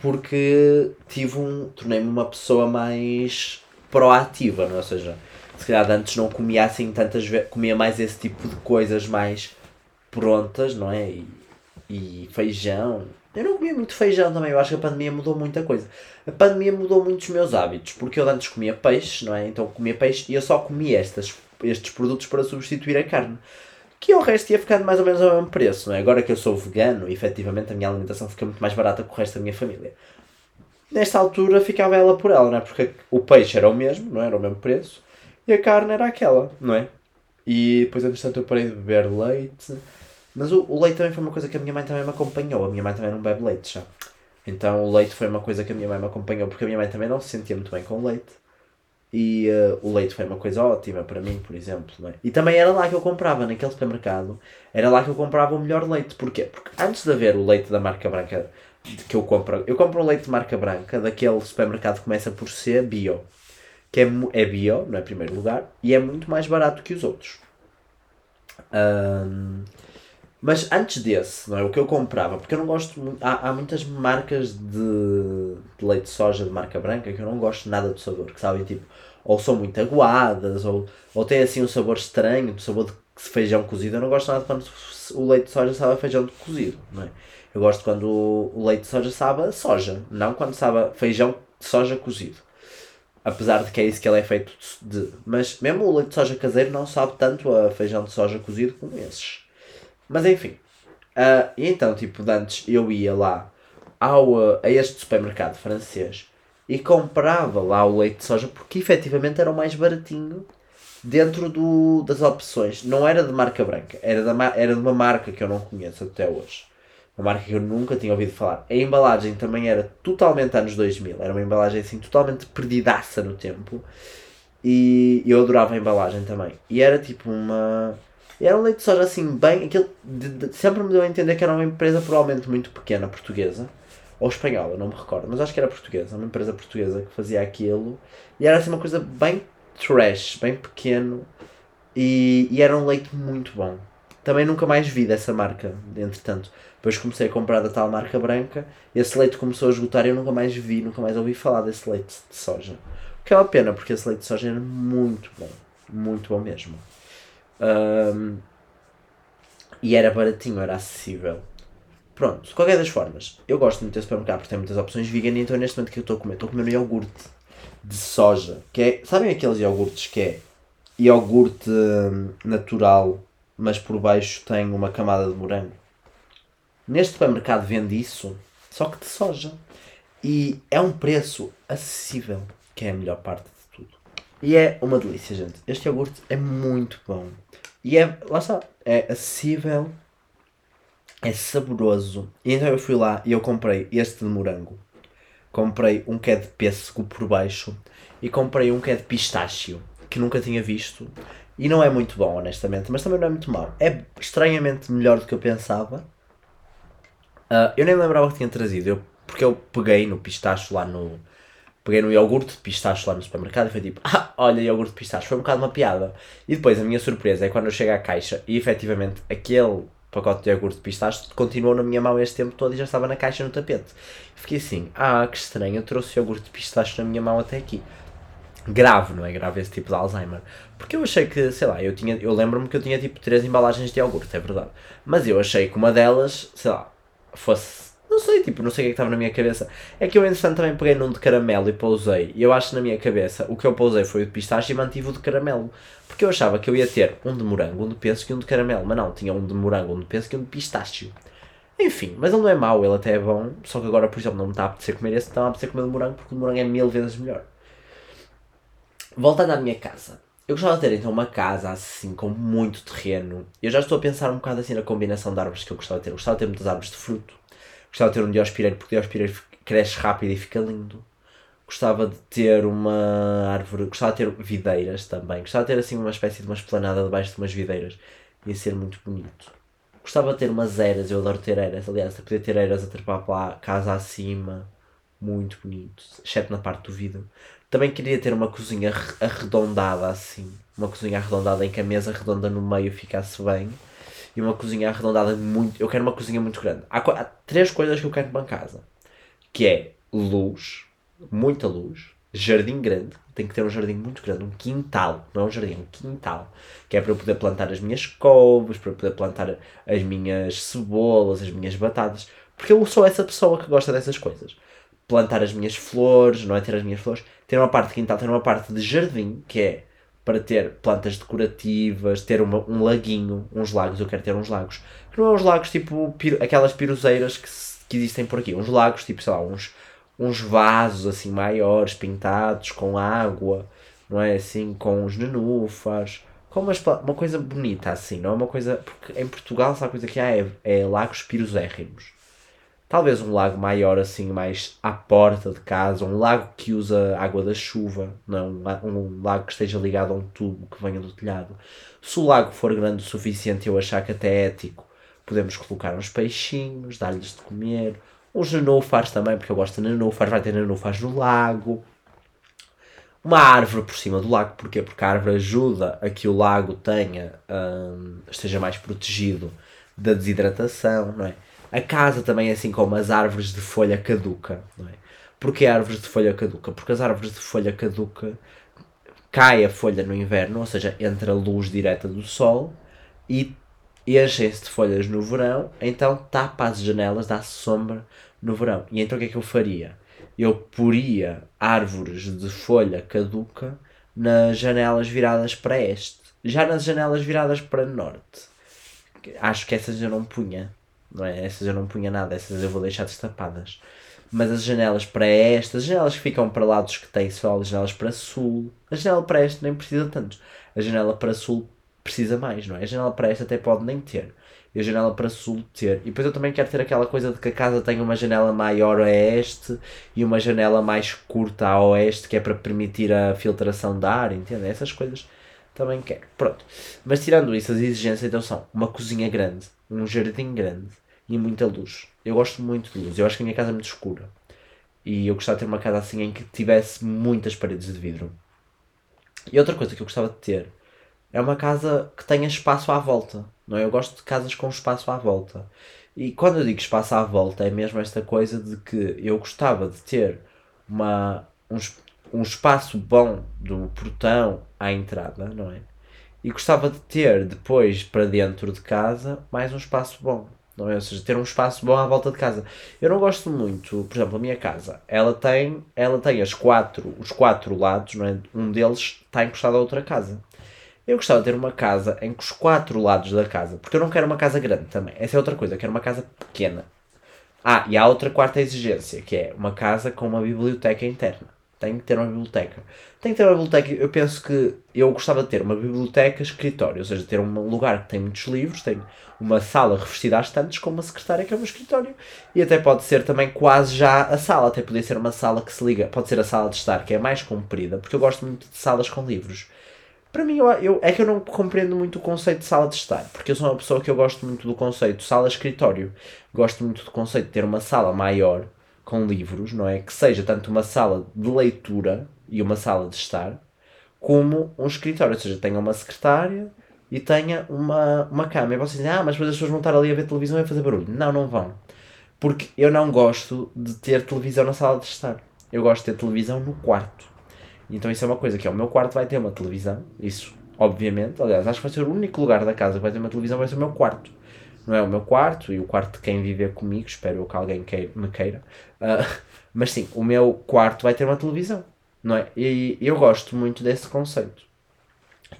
Speaker 1: porque tive um. tornei-me uma pessoa mais proativa, não é? Ou seja, se calhar antes não comia assim tantas vezes, comia mais esse tipo de coisas mais prontas, não é? E, e feijão. Eu não comia muito feijão também, eu acho que a pandemia mudou muita coisa. A pandemia mudou muito os meus hábitos, porque eu antes comia peixe, não é? Então comia peixe e eu só comia estas, estes produtos para substituir a carne. Que o resto ia ficando mais ou menos ao mesmo preço, não é? Agora que eu sou vegano, efetivamente a minha alimentação fica muito mais barata que o resto da minha família. Nesta altura ficava ela por ela, não é? Porque o peixe era o mesmo, não é? era o mesmo preço, e a carne era aquela, não é? E depois, entretanto, eu parei de beber leite. Mas o, o, leite também foi uma coisa que a minha mãe também me acompanhou. A minha mãe também não bebe leite já. Então o leite foi uma coisa que a minha mãe me acompanhou, porque a minha mãe também não se sentia muito bem com leite. E uh, o leite foi uma coisa ótima para mim, por exemplo. É? E também era lá que eu comprava, naquele supermercado. Era lá que eu comprava o melhor leite. Porquê? Porque antes de haver o leite da marca branca que eu compro, eu compro um leite de marca branca daquele supermercado que começa por ser bio. Que é, é bio, não é primeiro lugar, e é muito mais barato que os outros. Um, mas antes desse, não é? O que eu comprava, porque eu não gosto muito. Há, há muitas marcas de, de leite de soja de marca branca que eu não gosto nada do sabor, que sabem tipo, ou são muito aguadas, ou, ou tem assim um sabor estranho, do sabor de feijão cozido. Eu não gosto nada quando o leite de soja sabe a feijão de cozido, não é? Eu gosto quando o leite de soja sabe a soja, não quando sabe a feijão de soja cozido. Apesar de que é isso que ele é feito de. Mas mesmo o leite de soja caseiro não sabe tanto a feijão de soja cozido como esses. Mas enfim. Uh, e então, tipo, antes eu ia lá ao, uh, a este supermercado francês e comprava lá o leite de soja porque efetivamente era o mais baratinho dentro do, das opções. Não era de marca branca, era, da, era de uma marca que eu não conheço até hoje. Uma marca que eu nunca tinha ouvido falar. A embalagem também era totalmente anos 2000. Era uma embalagem assim totalmente perdidaça no tempo. E eu adorava a embalagem também. E era tipo uma era um leite de soja assim, bem. Aquilo, de, de, sempre me deu a entender que era uma empresa provavelmente muito pequena, portuguesa. Ou espanhola, não me recordo. Mas acho que era portuguesa. Uma empresa portuguesa que fazia aquilo. E era assim uma coisa bem trash, bem pequeno. E, e era um leite muito bom. Também nunca mais vi dessa marca, entretanto. Depois comecei a comprar da tal marca branca. Esse leite começou a esgotar e eu nunca mais vi, nunca mais ouvi falar desse leite de soja. O que é uma pena, porque esse leite de soja era muito bom. Muito bom mesmo. Um, e era baratinho, era acessível. Pronto, de qualquer das formas, eu gosto muito desse supermercado porque tem muitas opções vegan então neste momento que eu estou a comer, estou a comer um iogurte de soja, que é, sabem aqueles iogurtes que é iogurte hum, natural, mas por baixo tem uma camada de morango? Neste supermercado vende isso, só que de soja. E é um preço acessível, que é a melhor parte de tudo. E é uma delícia, gente. Este iogurte é muito bom. E é, lá está, é acessível, é saboroso. E então eu fui lá e eu comprei este de morango. Comprei um que é de pêssego por baixo e comprei um que é de pistácio, que nunca tinha visto. E não é muito bom, honestamente, mas também não é muito mau. É estranhamente melhor do que eu pensava. Uh, eu nem lembrava que tinha trazido, eu, porque eu peguei no pistacho lá no, peguei no iogurte de pistache lá no supermercado e foi tipo, ah, olha, iogurte de pistache, foi um bocado uma piada. E depois a minha surpresa é quando eu chego à caixa e efetivamente aquele pacote de iogurte de pistache continuou na minha mão este tempo todo e já estava na caixa no tapete. Fiquei assim, ah, que estranho, eu trouxe iogurte de pistache na minha mão até aqui. Grave, não é grave esse tipo de Alzheimer. Porque eu achei que, sei lá, eu, tinha, eu lembro-me que eu tinha tipo três embalagens de iogurte, é verdade. Mas eu achei que uma delas, sei lá, fosse não sei, tipo, não sei o que, é que estava na minha cabeça. É que eu, entretanto, também peguei num de caramelo e pousei. E eu acho que na minha cabeça o que eu pousei foi o de pistache e mantive o de caramelo. Porque eu achava que eu ia ter um de morango, um de pêssego e um de caramelo. Mas não, tinha um de morango, um de pêssego e um de pistache. Enfim, mas ele não é mau, ele até é bom. Só que agora, por exemplo, não me está a apetecer comer esse, está a apetecer comer de morango porque o morango é mil vezes melhor. Voltando à minha casa. Eu gostava de ter então uma casa assim, com muito terreno. Eu já estou a pensar um bocado assim na combinação de árvores que eu gostava de ter. Eu gostava de ter muitas árvores de fruto Gostava de ter um diospireiro, porque o diospireiro cresce rápido e fica lindo. Gostava de ter uma árvore, gostava de ter videiras também. Gostava de ter assim uma espécie de uma esplanada debaixo de umas videiras. Ia ser muito bonito. Gostava de ter umas eras, eu adoro ter eras. Aliás, de poder ter eras a trepar para a casa acima. Muito bonito. Exceto na parte do vidro. Também queria ter uma cozinha arredondada assim. Uma cozinha arredondada em que a mesa redonda no meio ficasse bem. E uma cozinha arredondada muito. Eu quero uma cozinha muito grande. Há, há três coisas que eu quero para casa. Que é luz, muita luz, jardim grande, tem que ter um jardim muito grande, um quintal, não é um jardim, é um quintal, que é para eu poder plantar as minhas couves, para eu poder plantar as minhas cebolas, as minhas batatas, porque eu sou essa pessoa que gosta dessas coisas. Plantar as minhas flores, não é ter as minhas flores, ter uma parte de quintal, ter uma parte de jardim, que é para ter plantas decorativas, ter uma, um laguinho, uns lagos, eu quero ter uns lagos, que não é uns lagos tipo aquelas piroseiras que, que existem por aqui, uns lagos tipo, sei lá, uns uns vasos assim maiores, pintados com água, não é? Assim, com os nenúfares, com umas, uma coisa bonita assim, não é uma coisa. Porque em Portugal, sabe a coisa que há? É, é lagos pirosérrimos. Talvez um lago maior, assim, mais à porta de casa, um lago que usa água da chuva, não um, lago que esteja ligado a um tubo que venha do telhado. Se o lago for grande o suficiente eu achar que até é ético, podemos colocar uns peixinhos, dar-lhes de comer, os nenúfares também, porque eu gosto de nenúfares, vai ter nenúfares no lago. Uma árvore por cima do lago, porquê? Porque a árvore ajuda a que o lago tenha, hum, esteja mais protegido da desidratação, não é? A casa também é assim como as árvores de folha caduca, não é? Porquê árvores de folha caduca? Porque as árvores de folha caduca cai a folha no inverno, ou seja, entra a luz direta do sol e enchem-se de folhas no verão, então tapa as janelas, dá sombra no verão. E então o que é que eu faria? Eu poria árvores de folha caduca nas janelas viradas para este. Já nas janelas viradas para norte. Acho que essas eu não punha. Não é? Essas eu não punha nada, essas eu vou deixar destapadas. Mas as janelas para este, as janelas que ficam para lados que têm sol, as janelas para sul, a janela para este nem precisa tanto. A janela para sul precisa mais, não é? A janela para este até pode nem ter. E a janela para sul ter. E depois eu também quero ter aquela coisa de que a casa tenha uma janela maior a este e uma janela mais curta a oeste, que é para permitir a filtração da ar, entende? Essas coisas também quero. Pronto. Mas tirando isso, as exigências então são uma cozinha grande, um jardim grande e muita luz. Eu gosto muito de luz. Eu acho que a minha casa é muito escura. E eu gostava de ter uma casa assim em que tivesse muitas paredes de vidro. E outra coisa que eu gostava de ter é uma casa que tenha espaço à volta. Não é? Eu gosto de casas com espaço à volta. E quando eu digo espaço à volta, é mesmo esta coisa de que eu gostava de ter uma, um, um espaço bom do portão à entrada, não é? E gostava de ter depois para dentro de casa mais um espaço bom, não é? Ou seja, ter um espaço bom à volta de casa. Eu não gosto muito, por exemplo, a minha casa, ela tem, ela tem as quatro, os quatro lados, não é? Um deles está encostado a outra casa. Eu gostava de ter uma casa em que os quatro lados da casa, porque eu não quero uma casa grande também, essa é outra coisa, eu quero uma casa pequena. Ah, e há outra quarta exigência, que é uma casa com uma biblioteca interna. Tem que ter uma biblioteca. Tem que ter uma biblioteca. Eu penso que eu gostava de ter uma biblioteca escritório, ou seja, ter um lugar que tem muitos livros, tem uma sala revestida às tantas com uma secretária que é um escritório. E até pode ser também quase já a sala, até poder ser uma sala que se liga, pode ser a sala de estar, que é mais comprida, porque eu gosto muito de salas com livros. Para mim, eu, eu, é que eu não compreendo muito o conceito de sala de estar, porque eu sou uma pessoa que eu gosto muito do conceito sala-escritório. Gosto muito do conceito de ter uma sala maior, com livros, não é? Que seja tanto uma sala de leitura e uma sala de estar, como um escritório, ou seja, tenha uma secretária e tenha uma, uma cama. E vocês dizem, ah, mas depois as pessoas vão estar ali a ver televisão e a fazer barulho. Não, não vão. Porque eu não gosto de ter televisão na sala de estar. Eu gosto de ter televisão no quarto. Então isso é uma coisa que é o meu quarto vai ter uma televisão, isso obviamente, aliás, acho que vai ser o único lugar da casa que vai ter uma televisão, vai ser o meu quarto. Não é o meu quarto e o quarto de quem viver comigo, espero que alguém queira, me queira. Uh, mas sim, o meu quarto vai ter uma televisão, não é? E eu gosto muito desse conceito.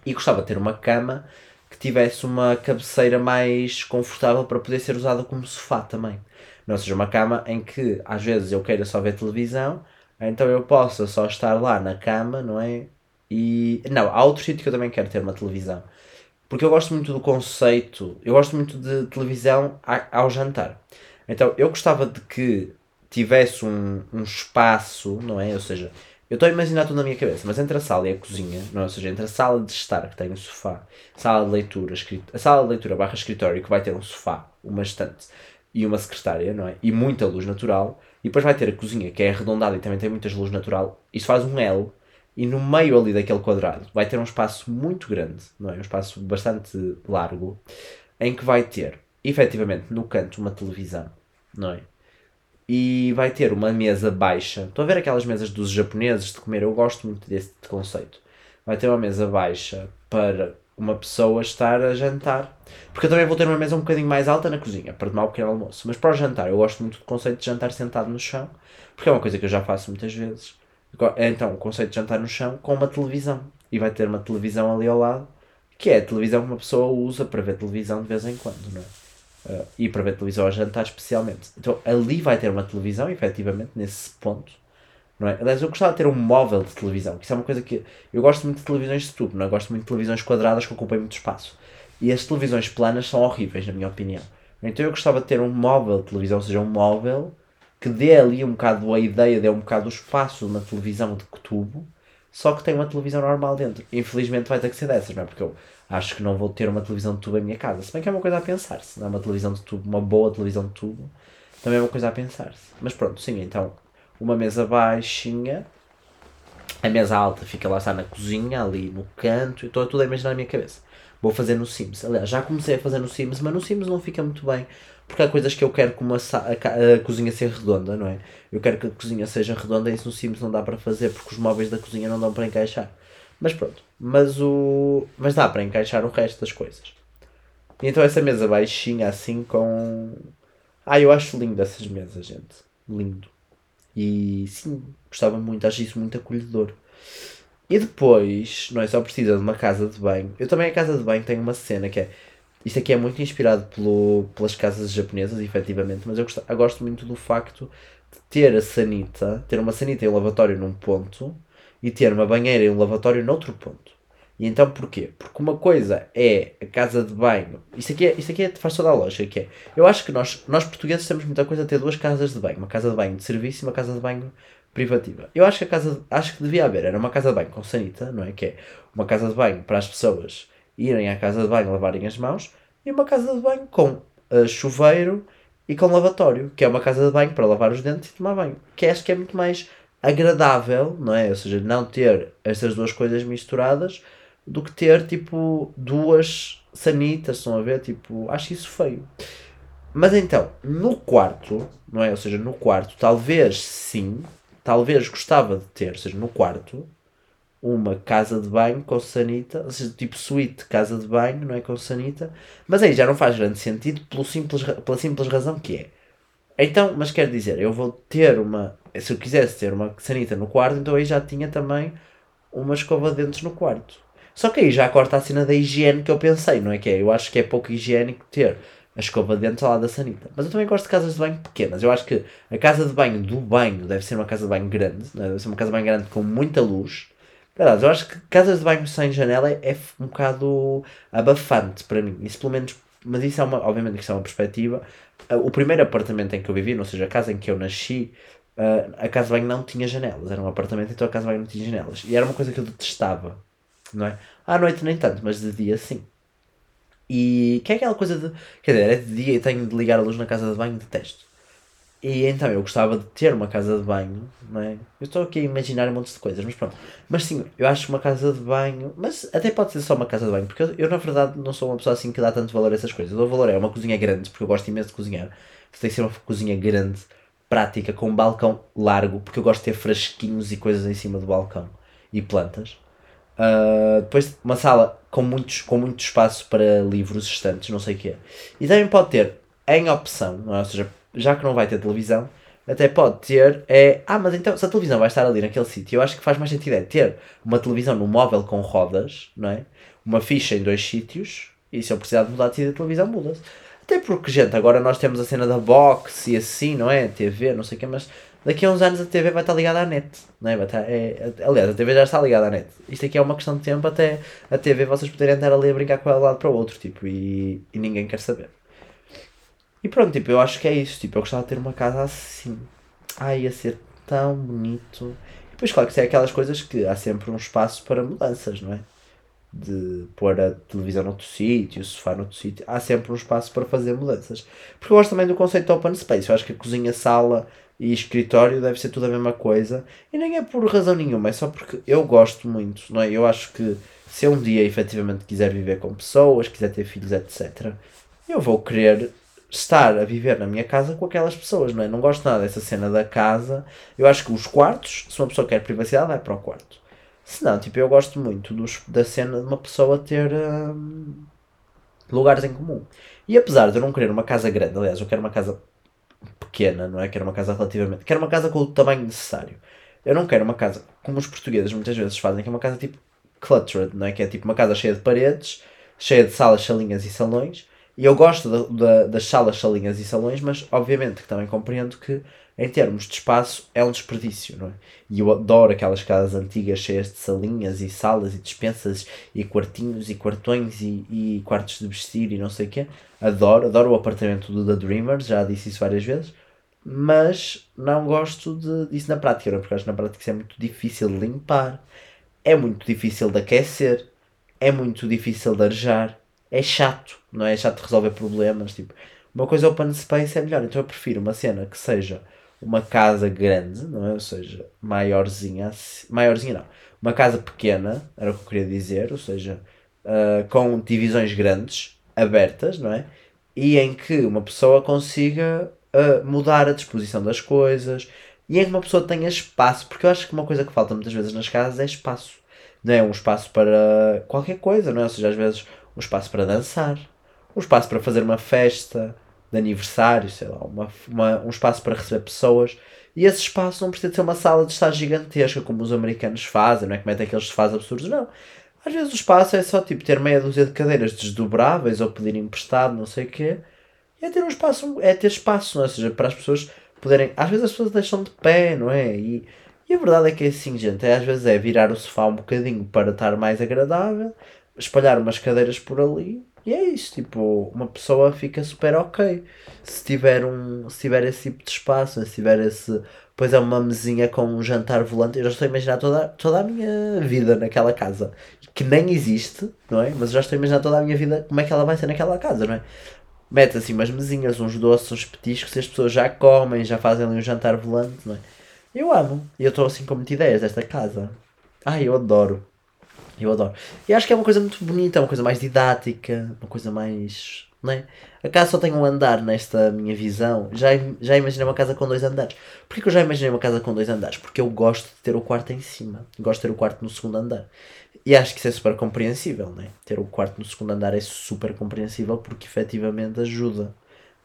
Speaker 1: E gostava de ter uma cama que tivesse uma cabeceira mais confortável para poder ser usada como sofá também. Não seja uma cama em que às vezes eu queira só ver televisão, então eu posso só estar lá na cama, não é? E. Não, há outro sítio que eu também quero ter uma televisão. Porque eu gosto muito do conceito, eu gosto muito de televisão ao jantar. Então eu gostava de que tivesse um, um espaço, não é? Ou seja, eu estou a imaginar tudo na minha cabeça, mas entre a sala e a cozinha, não é? ou seja, entre a sala de estar, que tem um sofá, sala de leitura, a sala de leitura barra escritório, que vai ter um sofá, uma estante e uma secretária, não é? E muita luz natural, e depois vai ter a cozinha, que é arredondada e também tem muita luz natural, isso faz um L, e no meio ali daquele quadrado vai ter um espaço muito grande, não é? Um espaço bastante largo, em que vai ter, efetivamente, no canto, uma televisão, não é? e vai ter uma mesa baixa. Estão a ver aquelas mesas dos japoneses de comer? Eu gosto muito desse conceito. Vai ter uma mesa baixa para uma pessoa estar a jantar. Porque eu também vou ter uma mesa um bocadinho mais alta na cozinha para tomar o pequeno almoço. Mas para o jantar, eu gosto muito do conceito de jantar sentado no chão, porque é uma coisa que eu já faço muitas vezes. Então, o conceito de jantar no chão com uma televisão. E vai ter uma televisão ali ao lado, que é a televisão que uma pessoa usa para ver televisão de vez em quando, não é? uh, e para ver televisão a jantar especialmente. Então ali vai ter uma televisão, efetivamente, nesse ponto. Não é? Aliás, eu gostava de ter um móvel de televisão, que isso é uma coisa que. Eu gosto muito de televisões de tubo, não é? gosto muito de televisões quadradas que ocupem muito espaço. E as televisões planas são horríveis, na minha opinião. Então eu gostava de ter um móvel de televisão, ou seja, um móvel que dê ali um bocado a ideia, dê um bocado o espaço de uma televisão de tubo, só que tem uma televisão normal dentro. Infelizmente vai ter que ser dessas, não é? Porque eu acho que não vou ter uma televisão de tubo em minha casa. Se bem que é uma coisa a pensar, se não é uma televisão de tubo, uma boa televisão de tubo, também é uma coisa a pensar. -se. Mas pronto, sim, então, uma mesa baixinha, a mesa alta fica lá está na cozinha, ali no canto, e estou tudo a imaginar na minha cabeça. Vou fazer no Sims. Aliás, já comecei a fazer no Sims, mas no Sims não fica muito bem. Porque há coisas que eu quero como a, a, cozinha ser redonda, não é? Eu quero que a cozinha seja redonda e isso no Sims não dá para fazer porque os móveis da cozinha não dão para encaixar. Mas pronto. Mas o. Mas dá para encaixar o resto das coisas. Então essa mesa baixinha assim com. Ah, eu acho lindo essas mesas, gente. Lindo. E sim, gostava muito, acho isso muito acolhedor. E depois, não é só precisa de uma casa de banho. Eu também a casa de banho tenho uma cena que é. Isto aqui é muito inspirado pelo, pelas casas japonesas, efetivamente, mas eu gosto, eu gosto muito do facto de ter a sanita, ter uma sanita e um lavatório num ponto e ter uma banheira e um lavatório noutro ponto. E então porquê? Porque uma coisa é a casa de banho. Isto aqui, é, isto aqui é, faz toda a lógica. Que é, eu acho que nós, nós portugueses temos muita coisa a ter duas casas de banho. Uma casa de banho de serviço e uma casa de banho privativa. Eu acho que a casa acho que devia haver era uma casa de banho com sanita, não é? Que é uma casa de banho para as pessoas irem à casa de banho lavarem as mãos e uma casa de banho com uh, chuveiro e com lavatório, que é uma casa de banho para lavar os dentes e tomar banho. Que acho que é muito mais agradável, não é? Ou seja, não ter estas duas coisas misturadas do que ter tipo duas sanitas, estão a ver? Tipo, acho isso feio. Mas então, no quarto, não é? Ou seja, no quarto, talvez sim, talvez gostava de ter, ou seja, no quarto, uma casa de banho com sanita, ou seja, tipo suíte casa de banho, não é? Com sanita, mas aí já não faz grande sentido pelo simples, pela simples razão que é. Então, mas quer dizer, eu vou ter uma se eu quisesse ter uma sanita no quarto, então aí já tinha também uma escova de dentes no quarto. Só que aí já corta a cena da higiene que eu pensei, não é que é? Eu acho que é pouco higiênico ter a escova de dentes ao lado da sanita. Mas eu também gosto de casas de banho pequenas. Eu acho que a casa de banho do banho deve ser uma casa de banho grande, é? deve ser uma casa de banho grande com muita luz. Verdade, eu acho que casas de banho sem janela é, um bocado abafante para mim. Isso pelo menos, mas isso é uma, obviamente isso é uma perspectiva. O primeiro apartamento em que eu vivi, ou seja, a casa em que eu nasci, uh, a casa de banho não tinha janelas. Era um apartamento, então a casa de banho não tinha janelas. E era uma coisa que eu detestava, não é? À noite nem tanto, mas de dia sim. E que é aquela coisa de. Quer dizer, é de dia e tenho de ligar a luz na casa de banho, detesto. E então eu gostava de ter uma casa de banho, não é? Eu estou aqui a imaginar um monte de coisas, mas pronto. Mas sim, eu acho que uma casa de banho. Mas até pode ser só uma casa de banho, porque eu, eu na verdade não sou uma pessoa assim que dá tanto valor a essas coisas. Eu dou valor é uma cozinha grande, porque eu gosto imenso de cozinhar. Tem que ser uma cozinha grande prática com um balcão largo, porque eu gosto de ter frasquinhos e coisas em cima do balcão e plantas. Uh, depois uma sala com, muitos, com muito espaço para livros, estantes, não sei o que é. E também pode ter em opção, é? ou seja, já que não vai ter televisão, até pode ter é. Ah, mas então se a televisão vai estar ali naquele sítio, eu acho que faz mais sentido é ter uma televisão no móvel com rodas, não é? Uma ficha em dois sítios, e se eu precisar de mudar de sítio, a televisão muda-se. Até porque, gente, agora nós temos a cena da box e assim, não é? TV, não sei o que, mas daqui a uns anos a TV vai estar ligada à net, não é? Vai estar, é, aliás, a TV já está ligada à net. Isto aqui é uma questão de tempo até a TV vocês poderem andar ali a brincar com ela de lado para o outro, tipo, e, e ninguém quer saber. E pronto, tipo, eu acho que é isso, tipo, eu gostava de ter uma casa assim. ai, ia ser tão bonito. E depois, claro que é aquelas coisas que há sempre um espaço para mudanças, não é? De pôr a televisão noutro sítio, o sofá noutro sítio, há sempre um espaço para fazer mudanças. Porque eu gosto também do conceito de open space. Eu acho que a cozinha, sala e escritório deve ser tudo a mesma coisa. E nem é por razão nenhuma, é só porque eu gosto muito, não é? Eu acho que se eu um dia efetivamente quiser viver com pessoas, quiser ter filhos, etc., eu vou querer estar a viver na minha casa com aquelas pessoas, não é? Não gosto nada dessa cena da casa. Eu acho que os quartos, se uma pessoa quer privacidade, vai para o quarto. Se não, tipo, eu gosto muito dos, da cena de uma pessoa ter hum, lugares em comum. E apesar de eu não querer uma casa grande, aliás, eu quero uma casa pequena, não é? Quero uma casa relativamente. Quero uma casa com o tamanho necessário. Eu não quero uma casa como os portugueses muitas vezes fazem, que é uma casa tipo cluttered, não é? Que é tipo uma casa cheia de paredes, cheia de salas, salinhas e salões. E eu gosto da, da, das salas, salinhas e salões, mas obviamente que também compreendo que em termos de espaço é um desperdício, não é? E eu adoro aquelas casas antigas cheias de salinhas e salas e dispensas e quartinhos e quartões e, e quartos de vestir e não sei o quê. Adoro, adoro o apartamento do The Dreamers, já disse isso várias vezes, mas não gosto de, disso na prática, não? É? porque acho que na prática isso é muito difícil de limpar é muito difícil de aquecer, é muito difícil de arejar, é chato, não é? Chato de resolver problemas. Tipo, uma coisa open space é melhor, então eu prefiro uma cena que seja uma casa grande, não é? Ou seja, maiorzinha, maiorzinha não, uma casa pequena, era o que eu queria dizer, ou seja, uh, com divisões grandes, abertas, não é? E em que uma pessoa consiga uh, mudar a disposição das coisas e em que uma pessoa tenha espaço, porque eu acho que uma coisa que falta muitas vezes nas casas é espaço não é? Um espaço para qualquer coisa, não é? Ou seja, às vezes um espaço para dançar, um espaço para fazer uma festa de aniversário, sei lá, uma, uma, um espaço para receber pessoas. E esse espaço não precisa ser uma sala de estar gigantesca, como os americanos fazem, não é? Que metem aqueles sofás absurdos, não. Às vezes o espaço é só tipo ter meia dúzia de cadeiras desdobráveis ou pedir emprestado, não sei o quê. E é ter um espaço, é ter espaço, não é? Ou seja, para as pessoas poderem. Às vezes as pessoas deixam de pé, não é? E e a verdade é que é assim, gente, é, às vezes é virar o sofá um bocadinho para estar mais agradável, espalhar umas cadeiras por ali e é isso, tipo, uma pessoa fica super ok. Se tiver, um, se tiver esse tipo de espaço, se tiver esse. Pois é uma mesinha com um jantar volante, eu já estou a imaginar toda, toda a minha vida naquela casa. Que nem existe, não é? Mas eu já estou a imaginar toda a minha vida como é que ela vai ser naquela casa, não é? Mete assim umas mesinhas, uns doces, uns petiscos, e as pessoas já comem, já fazem ali um jantar volante, não é? Eu amo. E eu estou assim com muitas ideias desta casa. Ai, eu adoro. Eu adoro. E acho que é uma coisa muito bonita, uma coisa mais didática, uma coisa mais. Não é? A casa só tem um andar nesta minha visão. Já, já imaginei uma casa com dois andares. Porquê que eu já imaginei uma casa com dois andares? Porque eu gosto de ter o quarto em cima. Gosto de ter o quarto no segundo andar. E acho que isso é super compreensível, né? Ter o quarto no segundo andar é super compreensível porque efetivamente ajuda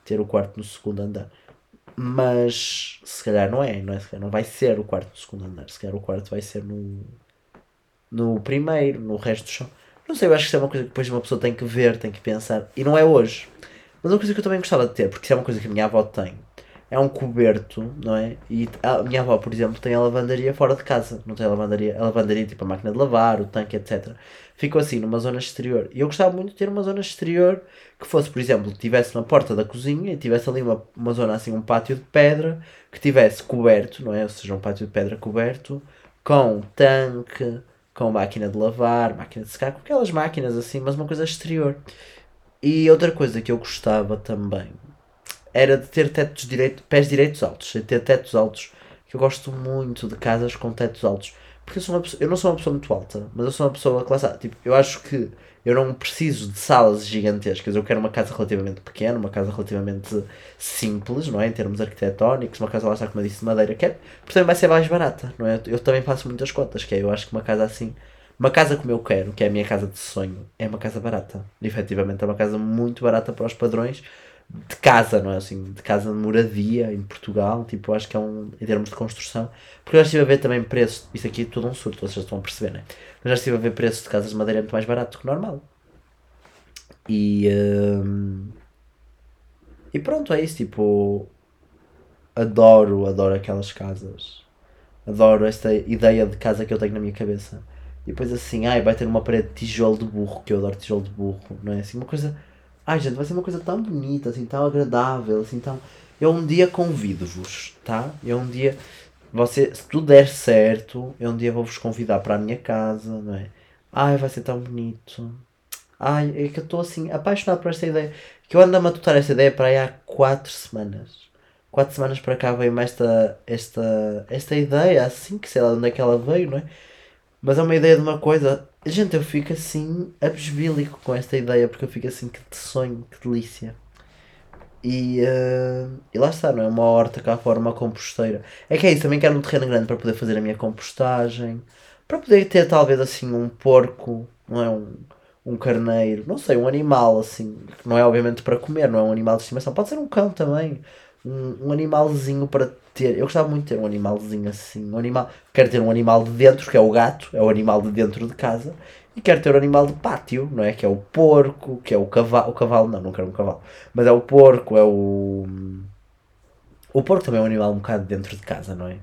Speaker 1: ter o quarto no segundo andar. Mas se calhar não é, não é? Se calhar não vai ser o quarto do segundo andar, se calhar o quarto vai ser no, no primeiro, no resto do chão. Não sei, eu acho que isso é uma coisa que depois uma pessoa tem que ver, tem que pensar. E não é hoje. Mas é uma coisa que eu também gostava de ter, porque isso é uma coisa que a minha avó tem. É um coberto, não é? E a minha avó, por exemplo, tem a lavandaria fora de casa. Não tem a lavandaria, a lavandaria tipo a máquina de lavar, o tanque, etc. Ficou assim, numa zona exterior. E eu gostava muito de ter uma zona exterior que fosse, por exemplo, tivesse na porta da cozinha e tivesse ali uma, uma zona assim, um pátio de pedra, que tivesse coberto, não é? Ou seja, um pátio de pedra coberto, com tanque, com máquina de lavar, máquina de secar, com aquelas máquinas assim, mas uma coisa exterior. E outra coisa que eu gostava também era de ter tetos direito, pés direitos altos, ter tetos altos, que eu gosto muito de casas com tetos altos. Porque eu, sou uma pessoa, eu não sou uma pessoa muito alta, mas eu sou uma pessoa classe Tipo, eu acho que eu não preciso de salas gigantescas. Eu quero uma casa relativamente pequena, uma casa relativamente simples, não é? Em termos arquitetónicos, uma casa lá está, como eu disse, de madeira. Quero, porque também vai ser mais barata, não é? Eu também faço muitas contas, que é, eu acho que uma casa assim, uma casa como eu quero, que é a minha casa de sonho, é uma casa barata. E, efetivamente é uma casa muito barata para os padrões de casa, não é? Assim, de casa de moradia em Portugal, tipo, acho que é um, em termos de construção, porque eu já estive a ver também preços, isso aqui é tudo um surto, vocês estão a perceber, né? Eu já estive a ver preços de casas de madeira muito mais barato que normal. E, hum, e pronto, é isso, tipo, adoro, adoro aquelas casas, adoro esta ideia de casa que eu tenho na minha cabeça. E depois assim, ai, vai ter uma parede de tijolo de burro, que eu adoro tijolo de burro, não é? Assim, uma coisa Ai, gente, vai ser uma coisa tão bonita, assim, tão agradável, assim, tão. eu um dia convido-vos, tá? Eu um dia, você, se tudo der certo, eu um dia vou-vos convidar para a minha casa, não é? Ai, vai ser tão bonito. Ai, é que eu estou assim apaixonado por esta ideia. Que eu ando a matutar esta ideia para aí há 4 semanas. 4 semanas para cá veio-me esta, esta, esta ideia, assim, que sei lá de onde é que ela veio, não é? Mas é uma ideia de uma coisa. Gente, eu fico assim abesbílico com esta ideia, porque eu fico assim, que sonho, que delícia. E, uh, e lá está, não é? Uma horta cá fora, uma composteira. É que é isso, também quero um terreno grande para poder fazer a minha compostagem. Para poder ter talvez assim um porco, não é? Um, um carneiro, não sei, um animal assim, que não é obviamente para comer, não é um animal de estimação, pode ser um cão também, um, um animalzinho para ter. Eu gostava muito de ter um animalzinho assim, um animal. Quero ter um animal de dentro, que é o gato, é o animal de dentro de casa, e quero ter um animal de pátio, não é? Que é o porco, que é o cavalo. O cavalo não, não quero um cavalo. Mas é o porco, é o. O porco também é um animal um bocado dentro de casa, não é?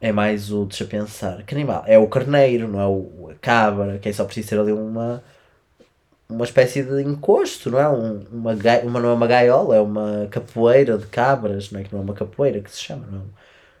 Speaker 1: É mais o. Deixa pensar. Que animal? É o carneiro, não é? O, a cabra, que é só preciso ter ali uma uma espécie de encosto, não é? Um, uma, uma, não é uma gaiola, é uma capoeira de cabras, não é? Que não é uma capoeira que se chama, não é?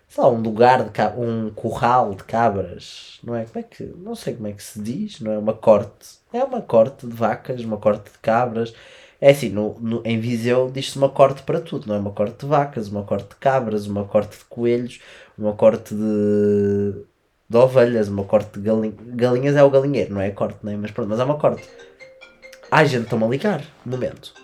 Speaker 1: Sei lá, um lugar, de um curral de cabras, não é? Como é que, não sei como é que se diz, não é? Uma corte, é uma corte de vacas, uma corte de cabras. É assim, no, no, em Viseu diz-se uma corte para tudo, não é? Uma corte de vacas, uma corte de cabras, uma corte de coelhos, uma corte de, de ovelhas, uma corte de galinhas. Galinhas é o galinheiro, não é corte, não é? Mas pronto, mas é uma corte. Ai, gente, estão-me a ligar. Momento.